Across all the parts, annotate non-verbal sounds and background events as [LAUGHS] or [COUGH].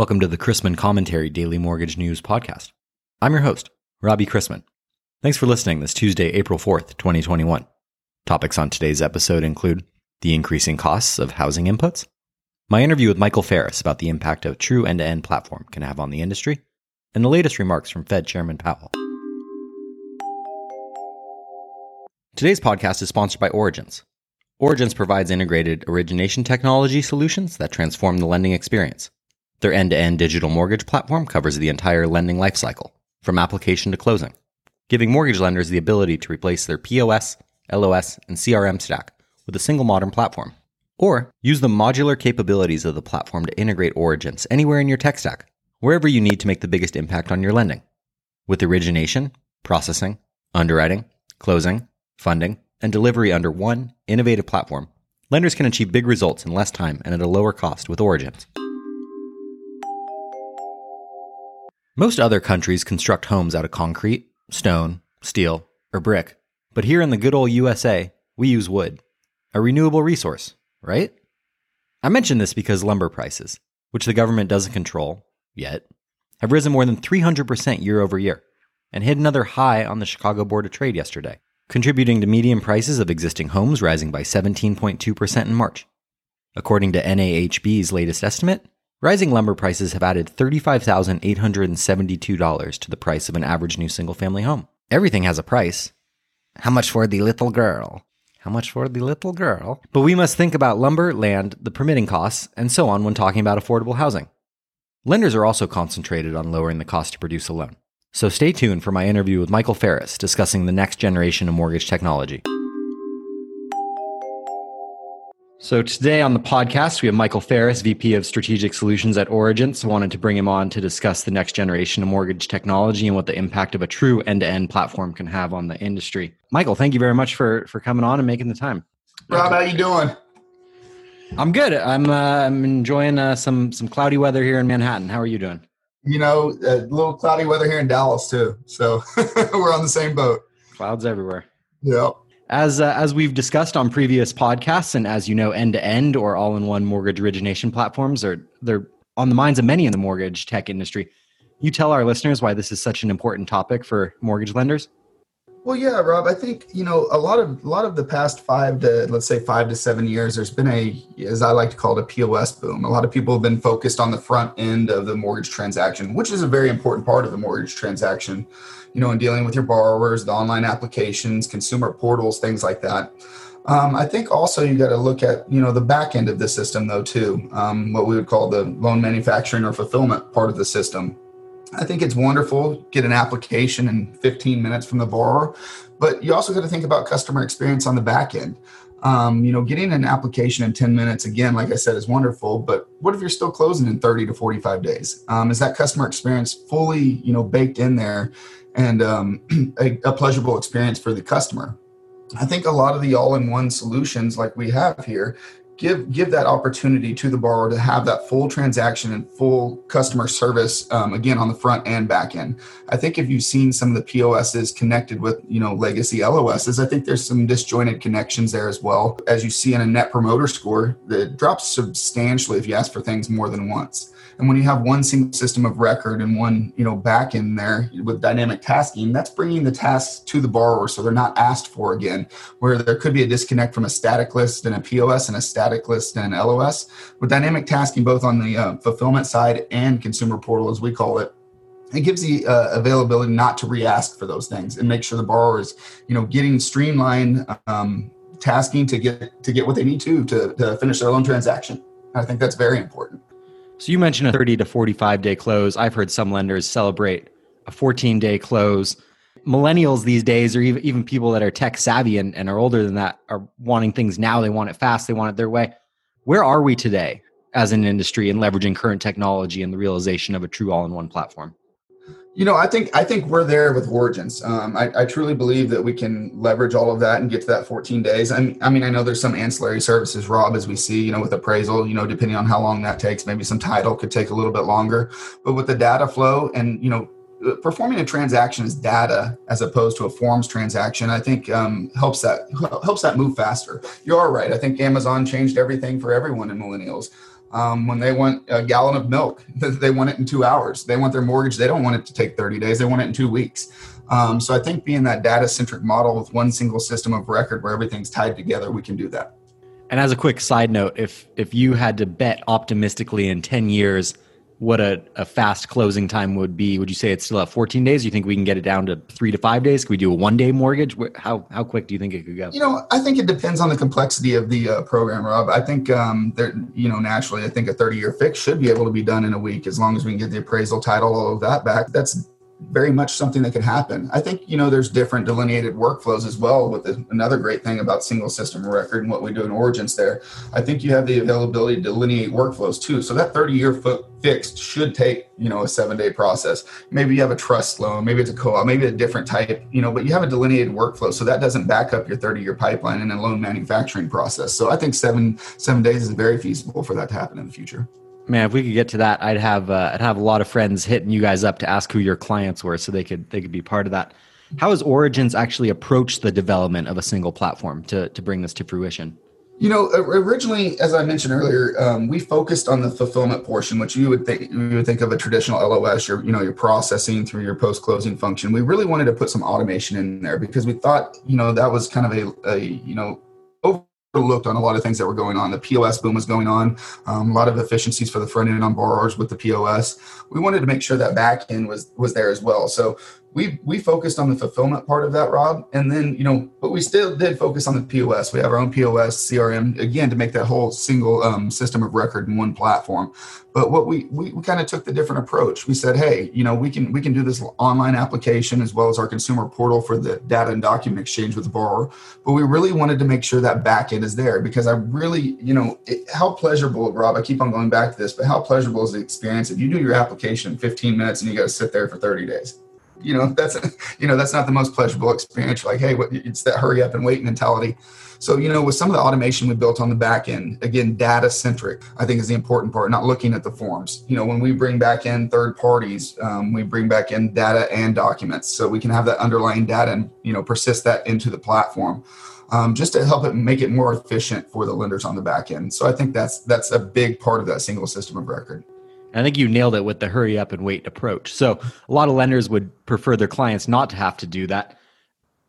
Welcome to the Chrisman Commentary Daily Mortgage News Podcast. I'm your host, Robbie Chrisman. Thanks for listening this Tuesday, April 4th, 2021. Topics on today's episode include the increasing costs of housing inputs, my interview with Michael Ferris about the impact a true end to end platform can have on the industry, and the latest remarks from Fed Chairman Powell. Today's podcast is sponsored by Origence. Origence provides integrated origination technology solutions that transform the lending experience. Their end to end digital mortgage platform covers the entire lending lifecycle, from application to closing, giving mortgage lenders the ability to replace their POS, LOS, and CRM stack with a single modern platform. Or use the modular capabilities of the platform to integrate Origence anywhere in your tech stack, wherever you need to make the biggest impact on your lending. With origination, processing, underwriting, closing, funding, and delivery under one innovative platform, lenders can achieve big results in less time and at a lower cost with Origence. Most other countries construct homes out of concrete, stone, steel, or brick, but here in the good old USA, we use wood, a renewable resource, right? I mention this because lumber prices, which the government doesn't control yet, have risen more than 300% year over year and hit another high on the Chicago Board of Trade yesterday, contributing to median prices of existing homes rising by 17.2% in March. According to NAHB's latest estimate, Rising lumber prices have added $35,872 to the price of an average new single family home. Everything has a price. How much for the little girl? How much for the little girl? But we must think about lumber, land, the permitting costs, and so on when talking about affordable housing. Lenders are also concentrated on lowering the cost to produce a loan. So stay tuned for my interview with Michael Ferris discussing the next generation of mortgage technology. So today on the podcast, we have Michael Ferris, VP of Strategic Solutions at Origence. I wanted to bring him on to discuss the next generation of mortgage technology and what the impact of a true end-to-end platform can have on the industry. Michael, thank you very much for for coming on and making the time. Rob, how you doing? I'm good. I'm uh, I'm enjoying uh, some some cloudy weather here in Manhattan. How are you doing? You know, a little cloudy weather here in Dallas too. So [LAUGHS] we're on the same boat. Clouds everywhere. Yep. As, uh, as we've discussed on previous podcasts, and as you know, end to end or all in one mortgage origination platforms are they're on the minds of many in the mortgage tech industry. You tell our listeners why this is such an important topic for mortgage lenders. Well, yeah, Rob. I think you know a lot of a lot of the past five to let's say five to seven years. There's been a, as I like to call it, a POS boom. A lot of people have been focused on the front end of the mortgage transaction, which is a very important part of the mortgage transaction you know, in dealing with your borrowers, the online applications, consumer portals, things like that. Um, I think also you got to look at you know the back end of the system though too, um, what we would call the loan manufacturing or fulfillment part of the system. I think it's wonderful get an application in 15 minutes from the borrower, but you also got to think about customer experience on the back end. Um, you know, getting an application in 10 minutes, again, like I said, is wonderful. But what if you're still closing in 30 to 45 days? Um, is that customer experience fully, you know, baked in there and um, [CLEARS THROAT] a, a pleasurable experience for the customer. I think a lot of the all-in-one solutions like we have here give give that opportunity to the borrower to have that full transaction and full customer service um, again on the front and back end. I think if you've seen some of the POSs connected with you know legacy LOSs, I think there's some disjointed connections there as well. As you see in a net promoter score, that drops substantially if you ask for things more than once. And when you have one single system of record and one, you know, back in there with dynamic tasking, that's bringing the tasks to the borrower so they're not asked for again. Where there could be a disconnect from a static list and a POS and a static list and LOS. With dynamic tasking, both on the uh, fulfillment side and consumer portal, as we call it, it gives the uh, availability not to re-ask for those things and make sure the borrower is, you know, getting streamlined um, tasking to get to get what they need to to, to finish their loan transaction. I think that's very important. So you mentioned a 30 to 45 day close. I've heard some lenders celebrate a 14 day close. Millennials these days, or even, even people that are tech savvy and, and are older than that, are wanting things now. They want it fast, they want it their way. Where are we today as an industry in leveraging current technology and the realization of a true all in one platform? You know, I think I think we're there with Origence Um, I, I, truly believe that we can leverage all of that and get to that 14 days. I I mean, I know there's some ancillary services, Rob, as we see, you know, with appraisal. You know, depending on how long that takes, maybe some title could take a little bit longer. But with the data flow and you know, performing a transaction as data as opposed to a forms transaction, I think um, helps that helps that move faster. You are right. I think Amazon changed everything for everyone in millennials. Um, when they want a gallon of milk, [LAUGHS] they want it in two hours. They want their mortgage, they don't want it to take 30 days, they want it in two weeks. Um, so I think being that data centric model with one single system of record where everything's tied together, we can do that. And as a quick side note, if if you had to bet optimistically in 10 years what a, a fast closing time would be, would you say it's still at 14 days? Do you think we can get it down to three to five days? Can we do a one day mortgage? How how quick do you think it could go? You know, I think it depends on the complexity of the uh, program, Rob. I think um, there, you know, naturally, I think a 30 year fix should be able to be done in a week as long as we can get the appraisal title, all of that back. That's very much something that could happen. I think you know there's different delineated workflows as well. With the, another great thing about single system record and what we do in Origence, there, I think you have the availability to delineate workflows too. So that 30 year foot fixed should take you know a seven day process. Maybe you have a trust loan, maybe it's a co-op, maybe a different type, you know, but you have a delineated workflow, so that doesn't back up your 30 year pipeline in a loan manufacturing process. So I think seven seven days is very feasible for that to happen in the future man, if we could get to that, I'd have uh, I'd have a lot of friends hitting you guys up to ask who your clients were, so they could they could be part of that. How has Origence actually approached the development of a single platform to to bring this to fruition? You know, originally, as I mentioned earlier, um, we focused on the fulfillment portion, which you would think you would think of a traditional LOS, your you know your processing through your post closing function. We really wanted to put some automation in there because we thought you know that was kind of a, a you know overlooked on a lot of things that were going on. The POS boom was going on, um, a lot of efficiencies for the front end on borrowers with the POS. We wanted to make sure that back end was was there as well. So we we focused on the fulfillment part of that, Rob, and then you know, but we still did focus on the POS. We have our own POS CRM again to make that whole single um, system of record in one platform. But what we we, we kind of took the different approach. We said, hey, you know, we can we can do this online application as well as our consumer portal for the data and document exchange with the borrower. But we really wanted to make sure that back end is there because I really, you know, it, how pleasurable, Rob. I keep on going back to this, but how pleasurable is the experience if you do your application in 15 minutes and you got to sit there for 30 days? You know that's you know that's not the most pleasurable experience. Like hey what, it's that hurry up and wait mentality. So you know with some of the automation we built on the back end again data centric i think is the important part not looking at the forms. You know when we bring back in third parties um, we bring back in data and documents so we can have that underlying data and you know persist that into the platform um, just to help it make it more efficient for the lenders on the back end. So i think that's that's a big part of that single system of record I think you nailed it with the hurry up and wait approach. So a lot of lenders would prefer their clients not to have to do that.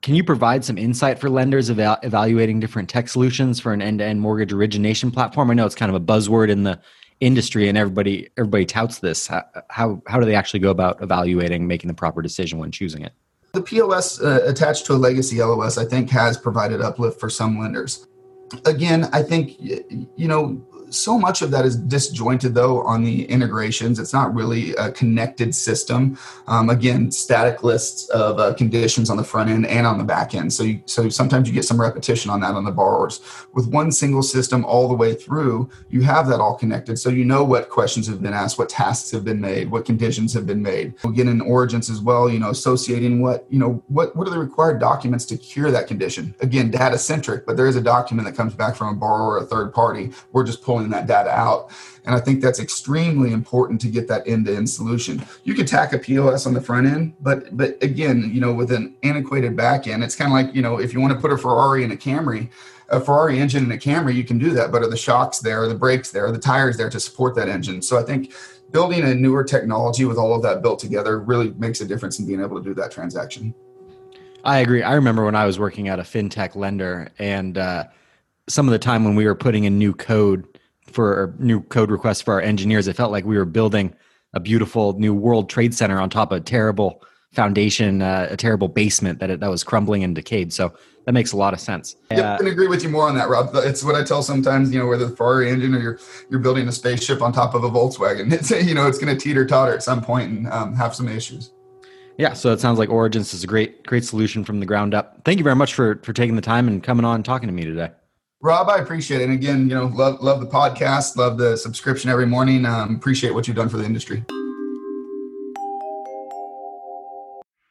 Can you provide some insight for lenders eval- evaluating different tech solutions for an end-to-end mortgage origination platform? I know it's kind of a buzzword in the industry, and everybody everybody touts this. How how, how do they actually go about evaluating, making the proper decision when choosing it? The POS uh, attached to a legacy LOS, I think, has provided uplift for some lenders. Again, I think you know so much of that is disjointed though on the integrations. It's not really a connected system. Um, again static lists of uh, conditions on the front end and on the back end. So you, so sometimes you get some repetition on that on the borrowers. With one single system all the way through you have that all connected. So you know what questions have been asked what tasks have been made what conditions have been made. Again in Origence as well you know associating what you know what what are the required documents to cure that condition? Again data centric but there is a document that comes back from a borrower or a third party. We're just pulling that data out. And I think that's extremely important to get that end-to-end solution. You can tack a POS on the front end, but but again, you know, with an antiquated back end, it's kind of like, you know, if you want to put a Ferrari in a Camry, a Ferrari engine in a Camry, you can do that, but are the shocks there, are the brakes there, are the tires there to support that engine? So I think building a newer technology with all of that built together really makes a difference in being able to do that transaction. I agree. I remember when I was working at a fintech lender and uh, some of the time when we were putting in new code for new code requests for our engineers. It felt like we were building a beautiful new World Trade Center on top of a terrible foundation, uh, a terrible basement that it, that was crumbling and decayed. So that makes a lot of sense. Yeah, I can agree with you more on that, Rob. It's what I tell sometimes. You know, whether the Ferrari engine or you're you're building a spaceship on top of a Volkswagen, [LAUGHS] it's you know it's going to teeter totter at some point and um, have some issues. Yeah, so it sounds like Origence is a great great solution from the ground up. Thank you very much for for taking the time and coming on and talking to me today. Rob, I appreciate it. And again, you know, love love the podcast, love the subscription every morning. Um, appreciate what you've done for the industry.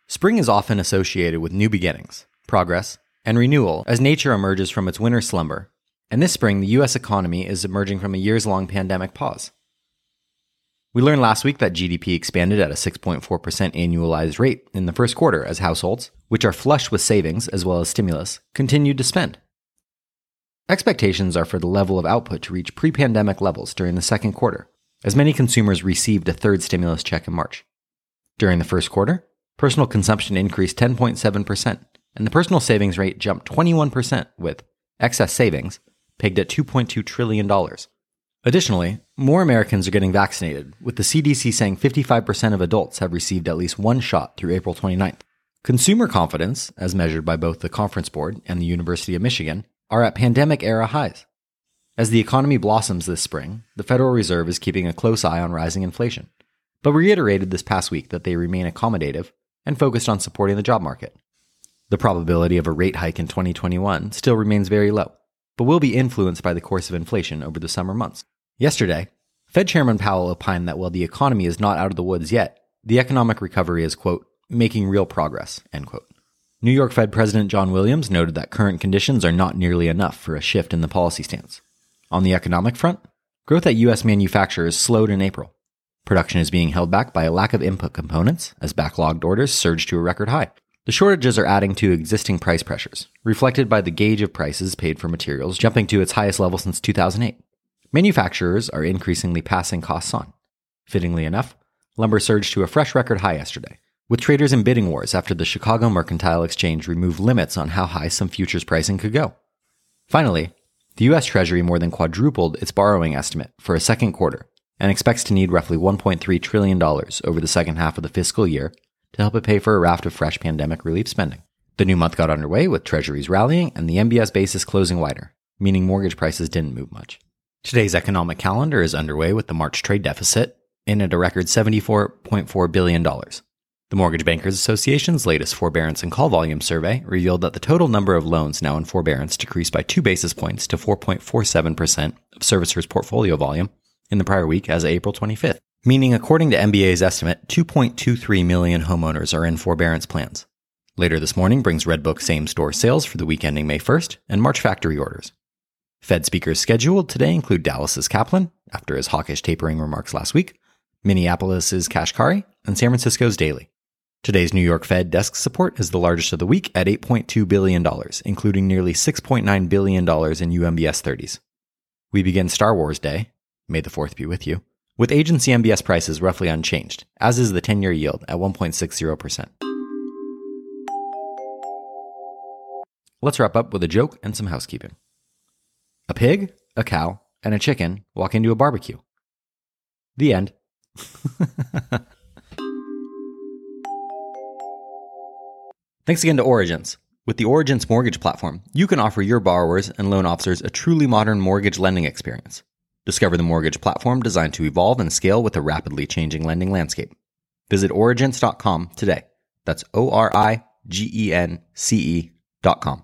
Spring is often associated with new beginnings, progress, and renewal as nature emerges from its winter slumber. And this spring, the US economy is emerging from a years long pandemic pause. We learned last week that GDP expanded at a 6.4% annualized rate in the first quarter as households, which are flush with savings as well as stimulus, continued to spend. Expectations are for the level of output to reach pre pandemic levels during the second quarter, as many consumers received a third stimulus check in March. During the first quarter, personal consumption increased 10.7%, and the personal savings rate jumped 21%, with excess savings pegged at $2.2 trillion. Additionally, more Americans are getting vaccinated, with the CDC saying 55% of adults have received at least one shot through April 29th. Consumer confidence, as measured by both the Conference Board and the University of Michigan, are at pandemic era highs. As the economy blossoms this spring, the Federal Reserve is keeping a close eye on rising inflation, but reiterated this past week that they remain accommodative and focused on supporting the job market. The probability of a rate hike in 2021 still remains very low, but will be influenced by the course of inflation over the summer months. Yesterday, Fed Chairman Powell opined that while the economy is not out of the woods yet, the economic recovery is, quote, making real progress, end quote. New York Fed President John Williams noted that current conditions are not nearly enough for a shift in the policy stance. On the economic front, growth at U.S. manufacturers slowed in April. Production is being held back by a lack of input components as backlogged orders surge to a record high. The shortages are adding to existing price pressures, reflected by the gauge of prices paid for materials jumping to its highest level since 2008. Manufacturers are increasingly passing costs on. Fittingly enough, lumber surged to a fresh record high yesterday, with traders in bidding wars after the Chicago Mercantile Exchange removed limits on how high some futures pricing could go. Finally, the US Treasury more than quadrupled its borrowing estimate for a second quarter and expects to need roughly $1.3 trillion over the second half of the fiscal year to help it pay for a raft of fresh pandemic relief spending. The new month got underway with treasuries rallying and the MBS basis closing wider, meaning mortgage prices didn't move much. Today's economic calendar is underway with the March trade deficit in at a record $74.4 billion. The Mortgage Bankers Association's latest forbearance and call volume survey revealed that the total number of loans now in forbearance decreased by two basis points to 4.47% of servicers' portfolio volume in the prior week as of April 25th, meaning according to MBA's estimate, 2.23 million homeowners are in forbearance plans. Later this morning brings Redbook same store sales for the week ending May 1st and March factory orders. Fed speakers scheduled today include Dallas's Kaplan, after his hawkish tapering remarks last week, Minneapolis's Kashkari, and San Francisco's Daly. Today's New York Fed desk support is the largest of the week at $8.2 billion, including nearly $6.9 billion in UMBS 30s. We begin Star Wars Day, may the 4th be with you, with agency MBS prices roughly unchanged, as is the 10 year yield at 1.60%. Let's wrap up with a joke and some housekeeping. A pig, a cow, and a chicken walk into a barbecue. The end. [LAUGHS] Thanks again to Origence. With the Origence mortgage platform, you can offer your borrowers and loan officers a truly modern mortgage lending experience. Discover the mortgage platform designed to evolve and scale with a rapidly changing lending landscape. Visit origence.com today. That's O R I G E N C E.com.